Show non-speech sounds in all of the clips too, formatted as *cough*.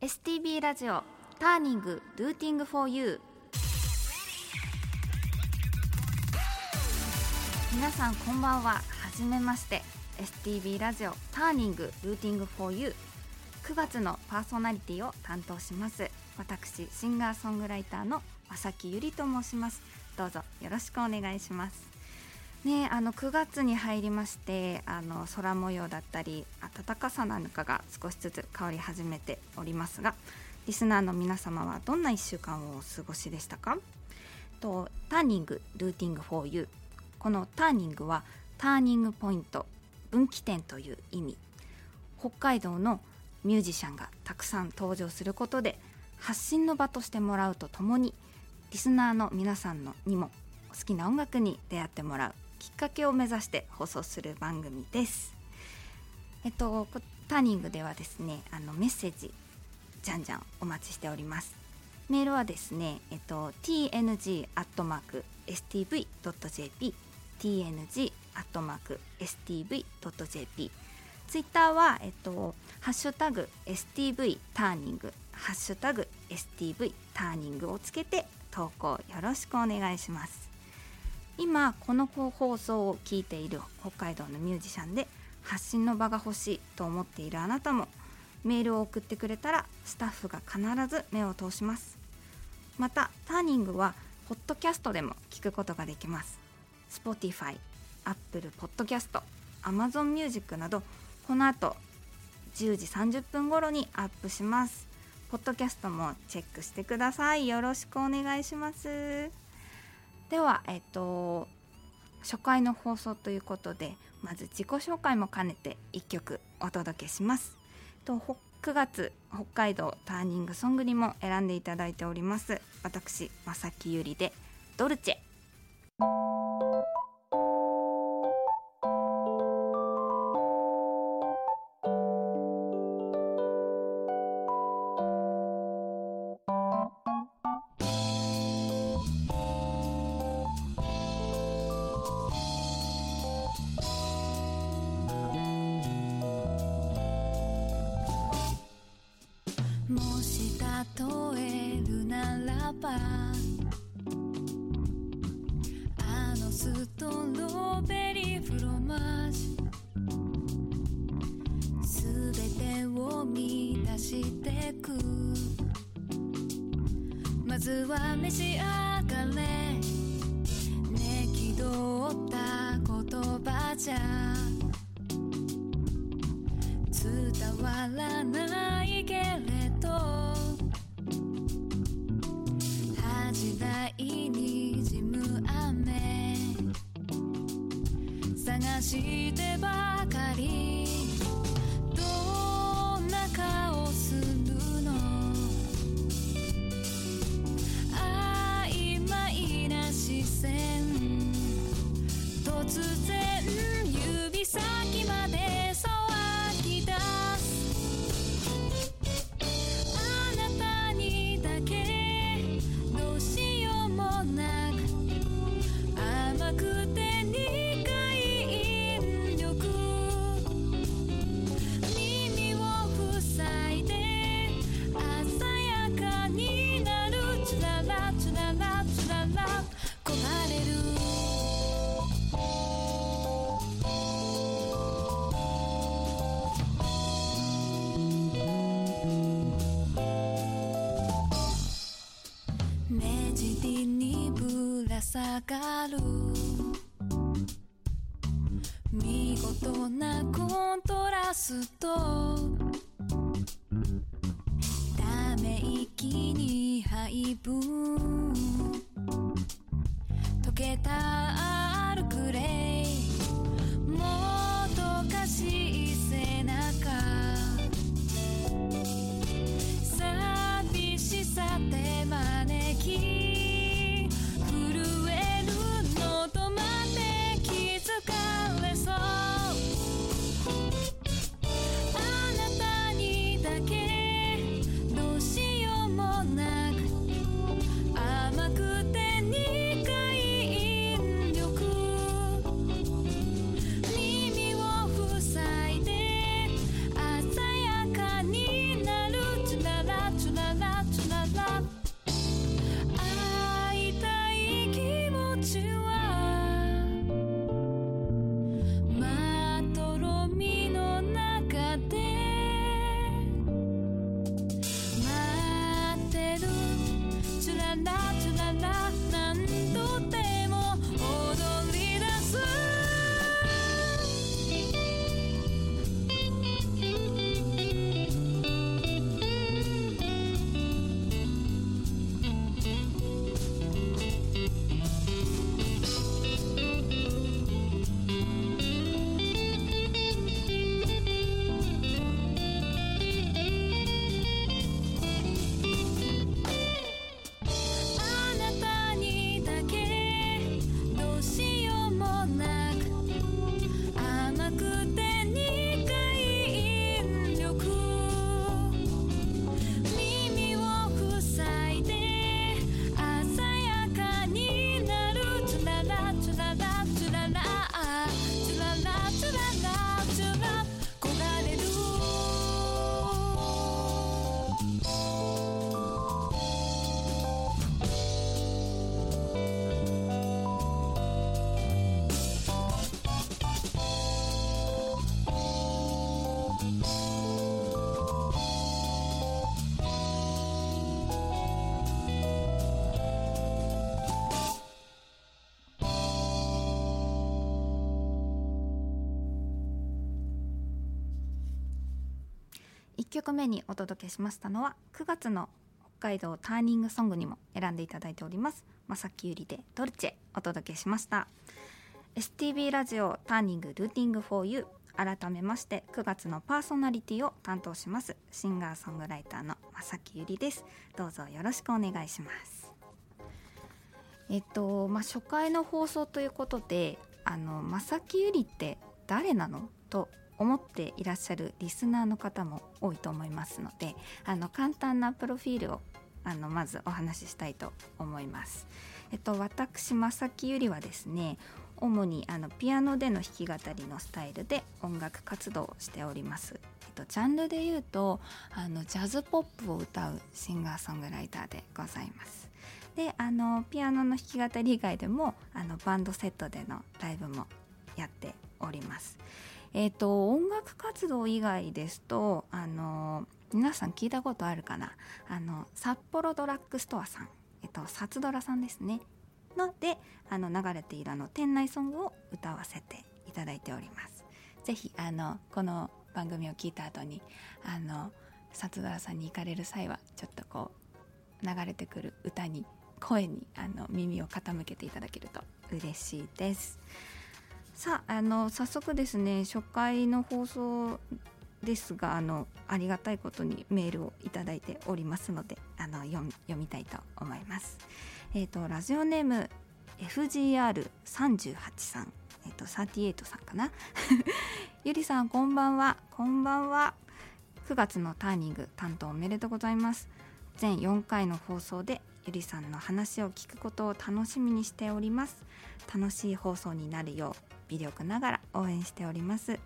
STB ラジオターニングルーティングフォーユー皆さんこんばんは。はじめまして STB ラジオターニングルーティングフォーユー9月のパーソナリティを担当します。私シンガーソングライターの正木ゆりと申します。どうぞよろしくお願いします。ね、あの9月に入りましてあの空模様だったり暖かさなんかが少しずつ変わり始めておりますがリスナーの皆様はどんな1週間をお過ごしでしたか？とターニングルーティング for you このターニングはターニングポイント分岐点という意味。北海道のミュージシャンがたくさん登場することで発信の場としてもらうとともにリスナーの皆さんのにも好きな音楽に出会ってもらう。きっかけを目指して放送する番組です。えっと、ターニングではですね、あのメッセージ、じゃんじゃんお待ちしております。メールはですね、えっと、tng.stv.jp、tng.stv.jp、ツイッターは、えっと、ハッシュタグ STV ターニング、ハッシュタグ STV ターニングをつけて投稿よろしくお願いします。今この放送を聞いている北海道のミュージシャンで発信の場が欲しいと思っているあなたもメールを送ってくれたらスタッフが必ず目を通します。またターニングはポッドキャストでも聞くことができます。Spotify、Apple Podcast、Amazon Music などこの後10時30分頃にアップします。ポッドキャストもチェックしてください。よろしくお願いします。では、えっと、初回の放送ということでまず自己紹介も兼ねて1曲お届けします。と9月北海道ターニングソングにも選んでいただいております私正木ゆりで「ドルチェ」あのストロベリーフロマージュ。べてを満たしてく。まずは召し上がれしてがる。見事なコントラスト。ため息に配分。1曲目にお届けしましたのは9月の北海道ターニングソングにも選んでいただいておりますまさきゆりでドルチェお届けしました。STB ラジオターニングルーティングフォーユー改めまして9月のパーソナリティを担当しますシンガーソングライターの正木ゆりです。どうぞよろしくお願いします。えっとまあ初回の放送ということであの正木ゆりって誰なの？と思っていらっしゃるリスナーの方も多いと思いますのであの簡単なプロフィールをあのまずお話ししたいと思います。えっと、私正木ゆりはですね主にあのピアノでの弾き語りのスタイルで音楽活動をしております。えっと、ジャンルで言うとあのジャズポップを歌うシンガーソングライターでございます。であのピアノの弾き語り以外でもあのバンドセットでのライブもやっております。えー、と音楽活動以外ですとあの皆さん聞いたことあるかな？あの札幌ドラッグストアさん、えっと、サツドラさんですねのであの流れているあの店内ソングを歌わせていただいておりますぜひあのこの番組を聞いた後にあのサツドラさんに行かれる際はちょっとこう流れてくる歌に声にあの耳を傾けていただけると嬉しいです。さああの早速ですね初回の放送ですがあのありがたいことにメールをいただいておりますのであの読み読みたいと思います。えっ、とラジオネーム FGR38 さんえっ、と38さんかな。*laughs* ゆりさんこんばんは。こんばんは。9月のターニング担当おめでとうございます。全4回の放送でゆりさんの話を聞くことを楽しみにしております。楽しい放送になるよう微力ながら応援しております。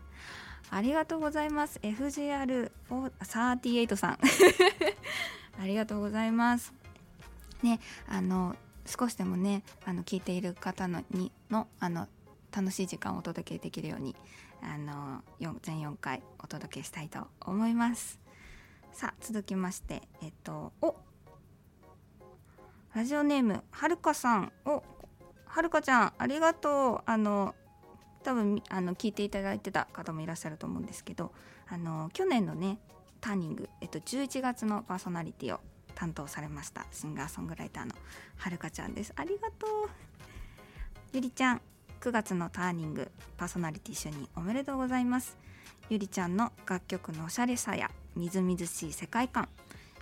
ありがとうございます。FGR38 さん。*laughs* ありがとうございます。ねあの少しでもねあの聞いている方のにのあの楽しい時間をお届けできるようにあの全4回お届けしたいと思います。さあ続きましてえっとおラジオネームはるかさん。おはるかちゃんありがとう。あの多分あの聞いていただいてた方もいらっしゃると思うんですけどあの去年のねターニング、えっと、11月のパーソナリティを担当されましたシンガーソングライターのはるかちゃんです。ありがとう。ゆりちゃん9月のターニングパーソナリティ就任おめでとうございます。ゆりちゃんの楽曲のおしゃれさやみずみずしい世界観。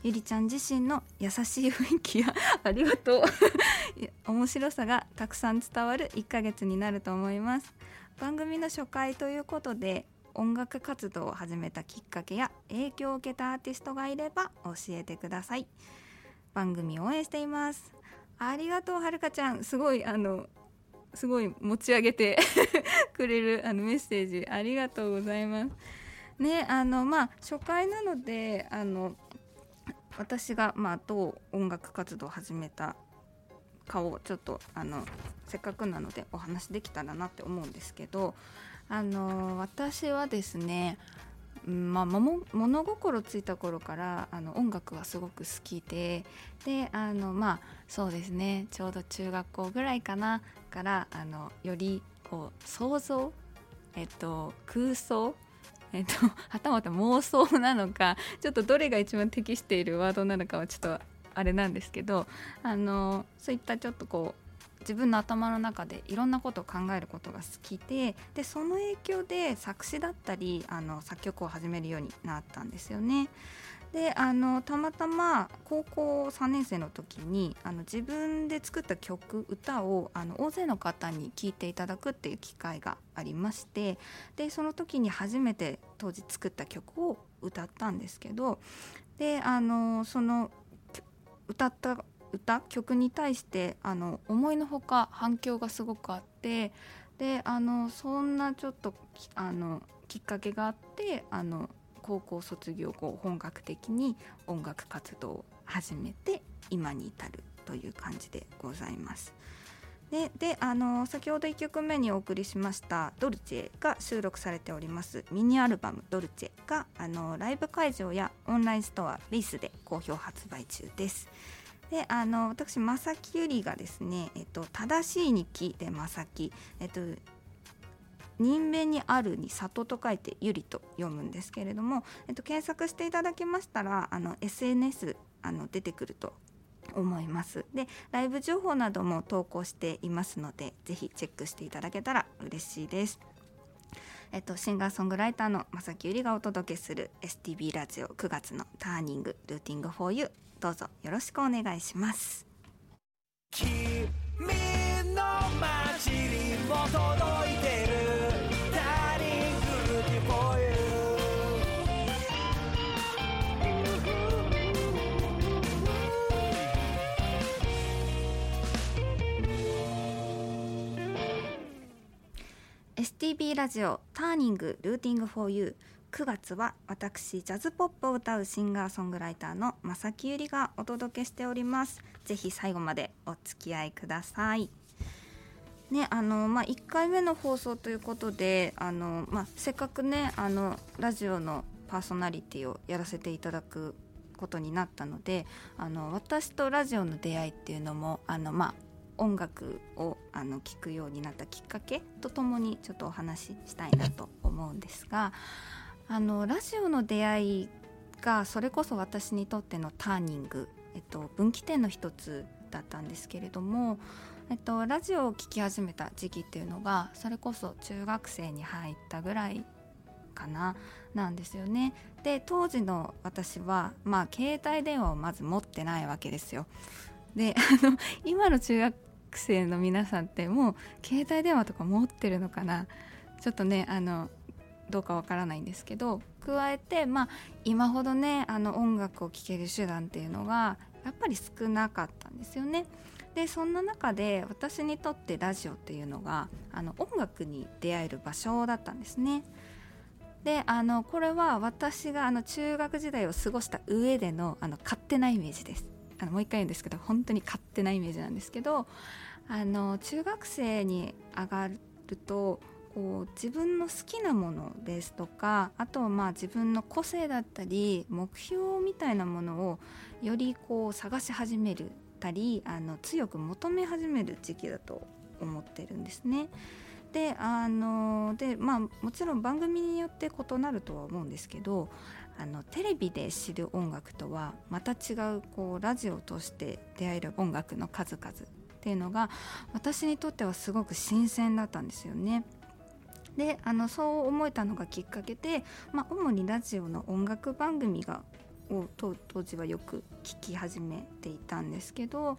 ゆりちゃん自身の優しい雰囲気やありがとう。面白さがたくさん伝わる1ヶ月になると思います。番組の初回ということで音楽活動を始めたきっかけや影響を受けたアーティストがいれば教えてください。番組応援しています。ありがとうはるかちゃん。すごいあのすごい持ち上げて *laughs* くれるあのメッセージありがとうございます。ねあのまあ初回なのであの私がまあどう音楽活動を始めたかをちょっとあのせっかくなのでお話できたらなって思うんですけどあの私はですねうんまあ、もも物心ついた頃からあの音楽はすごく好きでであのまあそうですねちょうど中学校ぐらいかなからあのよりこう想像、えっと、空想えっと、*laughs* はたまた妄想なのかちょっとどれが一番適しているワードなのかはちょっとあれなんですけどあのそういったちょっとこう自分の頭の中でいろんなことを考えることが好きででその影響で作詞だったりあの作曲を始めるようになったんですよね。であのたまたま高校3年生の時にあの自分で作った曲歌をあの大勢の方に聴いていただくっていう機会がありましてでその時に初めて当時作った曲を歌ったんですけどであのその歌った歌曲に対してあの思いのほか反響がすごくあってであのそんなちょっときあのきっかけがあってあの高校卒業後本格的に音楽活動を始めて今に至るという感じでございます。でであの先ほど1曲目にお送りしました「ドルチェ」が収録されておりますミニアルバム「ドルチェが」あのライブ会場やオンラインストアベースで好評発売中です。であの私正木ゆりがですね、えっと、正しい日記で正木、えっと、人弁にあるに里と書いてゆりと読むんですけれども、えっと、検索していただきましたらあの SNS あの出てくると思います。でライブ情報なども投稿していますのでぜひチェックしていただけたら嬉しいです。えっと、シンガーソングライターの正木ゆりがお届けする STB ラジオ9月のターニングルーティング for you どうぞよろしくお願いします。君の街にも届いてる。ターニングルーティン for you「STB ラジオターニングルーティング for you」9月は私ジャズポップを歌うシンガーソングライターの正木ゆりがお届けしております。ぜひ最後までお付き合いください。ねあのまあ、1回目の放送ということであの、まあ、せっかくねあのラジオのパーソナリティをやらせていただくことになったのであの私とラジオの出会いっていうのもあの、まあ、音楽をあの聴くようになったきっかけとともにちょっとお話ししたいなと思うんですがあのラジオの出会いがそれこそ私にとってのターニング、えっと、分岐点の一つだったんですけれども、えっと、ラジオを聴き始めた時期っていうのがそれこそ中学生に入ったぐらいかななんですよね。で当時の私は、まあ、携帯電話をまず持ってないわけですよ。であの今の中学生の皆さんってもう携帯電話とか持ってるのかな？ちょっとねあのどうかわからないんですけど加えて、まあ、今ほどねあの音楽を聴ける手段っていうのがやっぱり少なかったんですよね。でそんな中で私にとってラジオっていうのがあの音楽に出会える場所だったんですね。であのこれは私があの中学時代を過ごした上でのあの勝手なイメージです。あのもう一回言うんですけど本当に勝手なイメージなんですけどあの中学生に上がるとこう自分の好きなものですとかあとはまあ自分の個性だったり目標みたいなものをよりこう探し始めるたりあの強く求め始める時期だと思ってるんですね。であのでまあもちろん番組によって異なるとは思うんですけどあのテレビで知る音楽とはまた違うこうラジオを通して出会える音楽の数々っていうのが私にとってはすごく新鮮だったんですよね。であのそう思えたのがきっかけで、まあ、主にラジオの音楽番組がを当時はよく聞き始めていたんですけど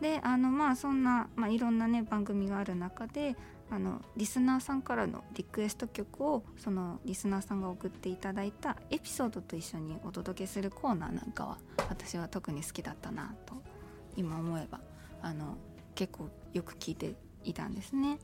であのまあそんな、まあ、いろんなね番組がある中であのリスナーさんからのリクエスト曲をそのリスナーさんが送っていただいたエピソードと一緒にお届けするコーナーなんかは私は特に好きだったなと今思えばあの結構よく聞いていたんですね。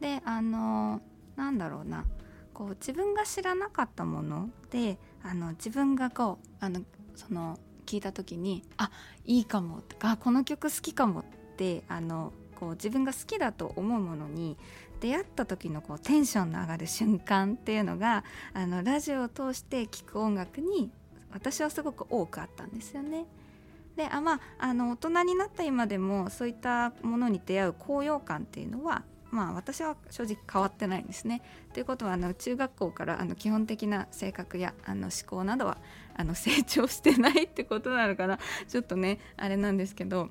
であのなんだろうなこう自分が知らなかったものであの自分がこうあのその聞いた時にあいいかもとかこの曲好きかもってあのこう自分が好きだと思うものに出会った時のこうテンションの上がる瞬間っていうのがあのラジオを通して聴く音楽に私はすごく多くあったんですよね。であまああの大人になった今でもそういったものに出会う高揚感っていうのはまあ私は正直変わってないんですね。ということはあの中学校からあの基本的な性格やあの思考などはあの成長してないってことなのかなちょっとねあれなんですけど、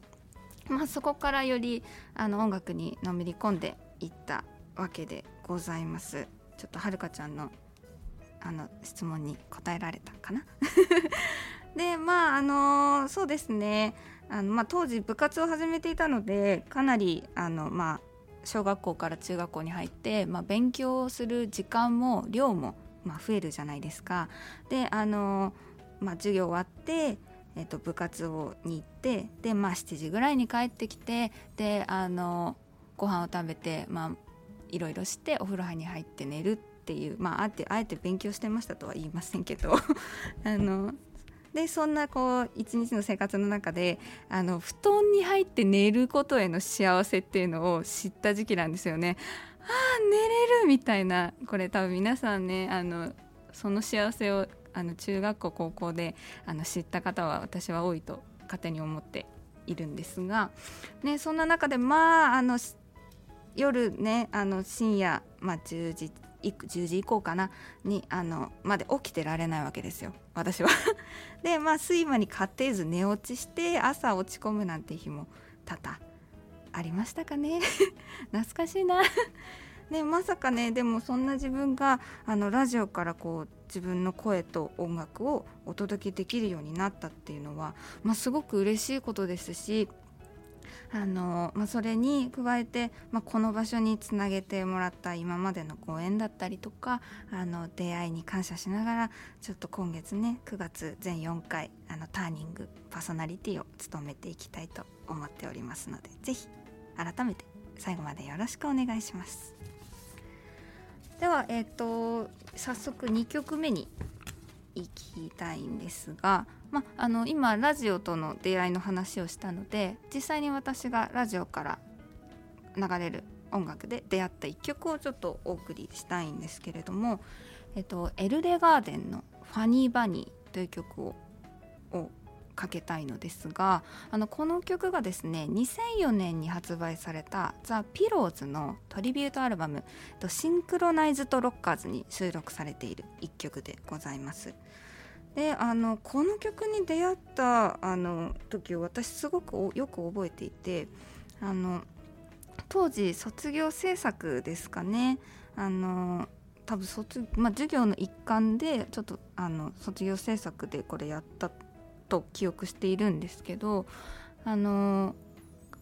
まあ、そこからよりあの音楽にのめり込んでいったわけでございます。ちょっとはるかちゃんのあの質問に答えられたかな *laughs* でまああのそうですねあの、まあ、当時部活を始めていたのでかなりあの、まあ、小学校から中学校に入って、まあ、勉強する時間も量も、まあ、増えるじゃないですか。であの、まあ、授業終わってえっと部活をに行ってで、まあ、7時ぐらいに帰ってきてであのご飯を食べて、まあ、いろいろしてお風呂に入って寝るっていう、まあ、あえてあえて勉強してましたとは言いませんけど *laughs* あのでそんなこう一日の生活の中であの布団に入って寝ることへの幸せっていうのを知った時期なんですよね。あー寝れるみたいなこれ多分皆さんねあのその幸せをあの中学校高校であの知った方は私は多いと勝手に思っているんですが、ね、そんな中でまああの夜ねあの深夜、まあ、10時10時以降かな？にあのまで起きてられないわけですよ。私は。*laughs* でまあ睡魔に勝てず寝落ちして朝落ち込むなんて日も多々ありましたかね？*laughs* 懐かしいな。*laughs* ねまさかねでもそんな自分があのラジオからこう自分の声と音楽をお届けできるようになったっていうのは、まあ、すごく嬉しいことですしあの、まあ、それに加えて、まあ、この場所につなげてもらった今までのご縁だったりとかあの出会いに感謝しながらちょっと今月ね9月全4回あのターニングパーソナリティを務めていきたいと思っておりますのでぜひ改めて最後までよろしくお願いします。では、えー、と早速2曲目に行きたいんですが、ま、あの今ラジオとの出会いの話をしたので実際に私がラジオから流れる音楽で出会った1曲をちょっとお送りしたいんですけれども、えっと、エルレガーデンの「ファニーバニー」という曲ををかけたいのですがあのこの曲がですね2004年に発売されたザ・ピローズのトリビュートアルバム「シンクロナイズド・ロッカーズ」に収録されている一曲でございます。であのこの曲に出会ったあの時を私すごくよく覚えていてあの当時卒業制作ですかね。あの多分卒、まあ、授業の一環でちょっとあの卒業制作でこれやったと記憶しているんですけどあの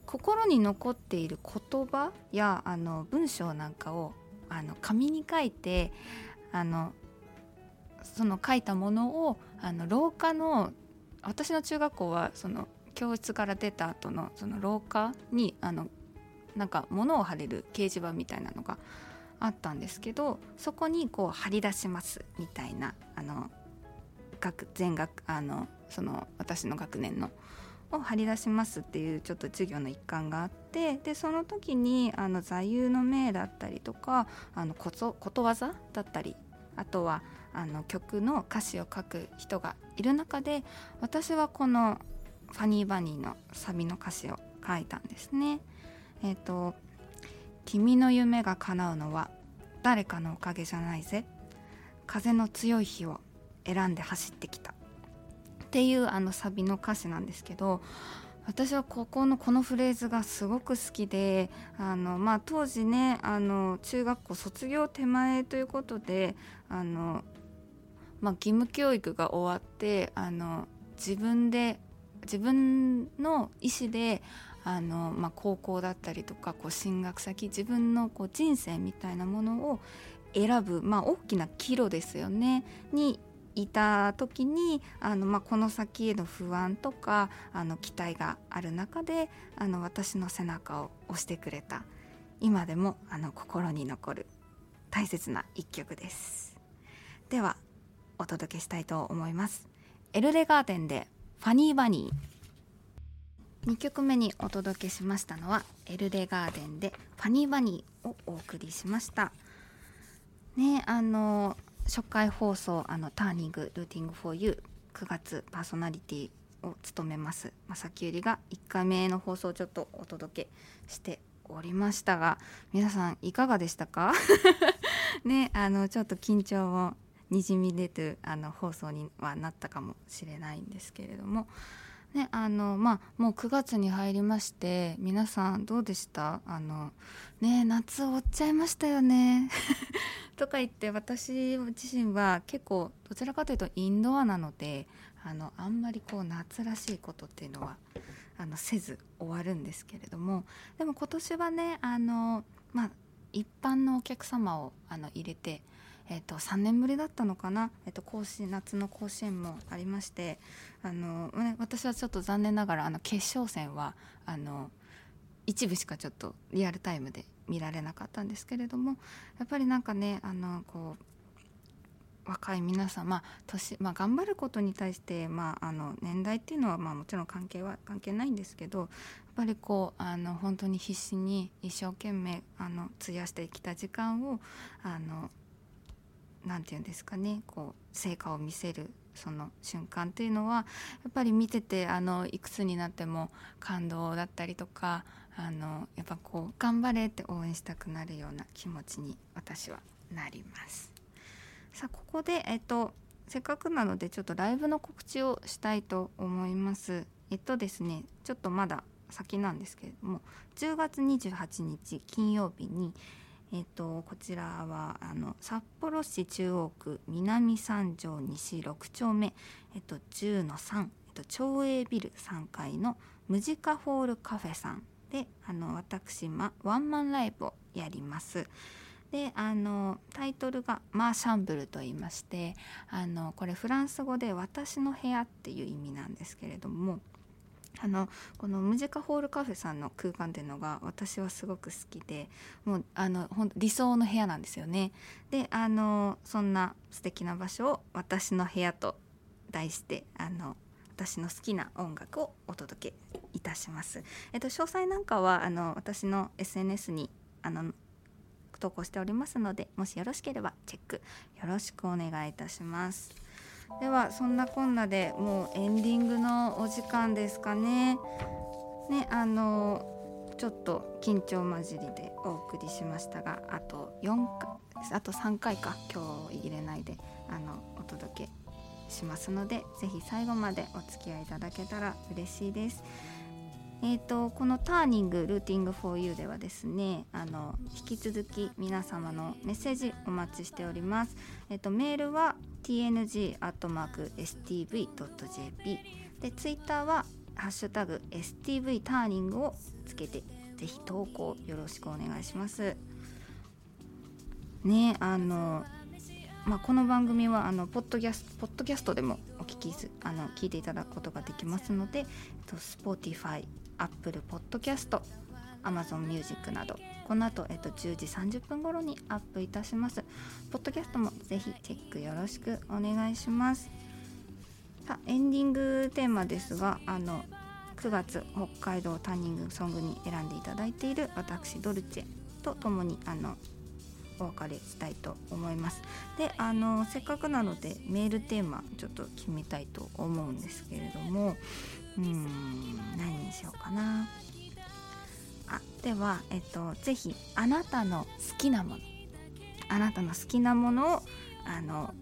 心に残っている言葉やあの文章なんかをあの紙に書いてあのその書いたものをあの廊下の私の中学校はその教室から出た後のその廊下にあのなんか物を貼れる掲示板みたいなのがあったんですけどそこにこう貼り出しますみたいなあの学全学あのその私の学年のを貼り出しますっていうちょっと授業の一環があってでその時にあの座右の銘だったりとかあのことことわざだったりあとはあの曲の歌詞を書く人がいる中で私はこの「ファニーバニー」のサビの歌詞を書いたんですね。えっ、と「君の夢が叶うのは誰かのおかげじゃないぜ」「風の強い日を選んで走ってきた」っていうあのサビの歌詞なんですけど私はここのこのフレーズがすごく好きであの、まあ、当時ねあの中学校卒業手前ということであの、まあ、義務教育が終わってあの自分で自分の意思であの、まあ、高校だったりとかこう進学先自分のこう人生みたいなものを選ぶ、まあ、大きな岐路ですよね。にいた時にあの、まあ、この先への不安とかあの期待がある中であの私の背中を押してくれた。今でもあの心に残る大切な一曲です。ではお届けしたいと思います。エルレガーデンでファニーバニー。2曲目にお届けしましたのはエルレガーデンでファニーバニーをお送りしました。ねあの初回放送あのターニングルーティングフォーユー9月パーソナリティを務めます正木ゆりが1回目の放送をちょっとお届けしておりましたが皆さんいかがでしたか？*laughs* ねあのちょっと緊張もにじみ出てあの放送にはなったかもしれないんですけれども。ねあのまあもう9月に入りまして皆さんどうでした？あのね夏終わっちゃいましたよね？*laughs* とか言って私自身は結構どちらかというとインドアなのであのあんまりこう夏らしいことっていうのはあのせず終わるんですけれども。でも今年はねあの、まあ、一般のお客様をあの入れて、えー、と3年ぶりだったのかな、えー、と甲子夏の甲子園もありましてあの、私はちょっと残念ながらあの決勝戦はあの一部しかちょっとリアルタイムで見られなかったんですけれどもやっぱりなんかねあのこう若い皆さん、まあ年まあ、頑張ることに対して、まあ、あの年代っていうのは、まあ、もちろん関係は関係ないんですけどやっぱりこうあの本当に必死に一生懸命あの費やしてきた時間をあのなんていうんですかねこう成果を見せるその瞬間っていうのはやっぱり見ててあのいくつになっても感動だったりとかあのやっぱこう頑張れって応援したくなるような気持ちに私はなります。さあここでえっとせっかくなのでちょっとライブの告知をしたいと思います。えっとですねちょっとまだ先なんですけれども10月28日金曜日にえっとこちらはあの札幌市中央区南三条西6丁目えっと10の3、えっと、町営ビル3階のムジカホールカフェさんであの私、ま、ワンマンライブをやります。であのタイトルが「マーシャンブル」と言いましてあのこれフランス語で「私の部屋」っていう意味なんですけれどもあのこのムジカホールカフェさんの空間っていうのが私はすごく好きでもうあのほん理想の部屋なんですよね。であのそんな素敵な場所を「私の部屋」と題してあの私の好きな音楽をお届けいたします。えっと、詳細なんかはあの私の SNS にあの投稿しておりますのでもしよろしければチェックよろしくお願いいたします。ではそんなこんなでもうエンディングのお時間ですかね。ねあのちょっと緊張混じりでお送りしましたがあと4回あと3回か今日入れないであのお届けしますので是非最後までお付き合いいただけたら嬉しいです。えー、とこの「ターニングルーティング for you」ではですねあの引き続き皆様のメッセージお待ちしております。えー、とメールは tng.stv.jp でツイッターは「ハッシュタグ #stv ターニング」をつけてぜひ投稿よろしくお願いします。ねあのまあ、この番組はあのポッドキャストポッドキャストでもお聞きすあの聞いていただくことができますので、えっと、Spotify、Apple Podcast、Amazon Music などこの後、えっと10時30分頃にアップいたします。ポッドキャストもぜひチェックよろしくお願いします。さエンディングテーマですがあの9月北海道ターニングソングに選んでいただいている私ドルチェとともにあのお別れしたいと思います。であのせっかくなのでメールテーマちょっと決めたいと思うんですけれどもうん何にしようかな。あでは、えっと、ぜひあなたの好きなものあなたの好きなものをあの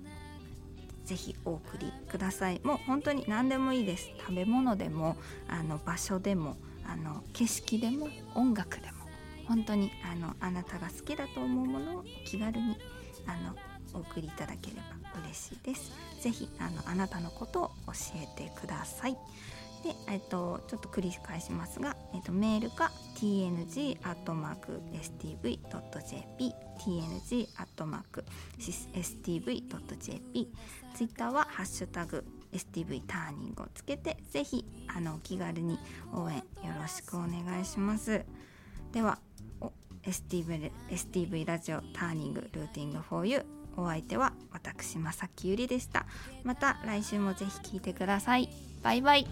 ぜひお送りくださいもう本当に何でもいいです食べ物でもあの場所でもあの景色でも音楽でも本当にあのあなたが好きだと思うものを気軽にあのお送りいただければ嬉しいです。ぜひあのあなたのことを教えてください。で、えっと、ちょっと繰り返しますが、えっと、メールか tng.stv.jp tng.stv.jp ツイッターは「ハッシュタグ #stv ターニング」をつけてぜひあのお気軽に応援よろしくお願いします。では STV, STV ラジオターニングルーティング for you お相手は私正木ゆりでした。また来週もぜひ聞いてください。バイバイ。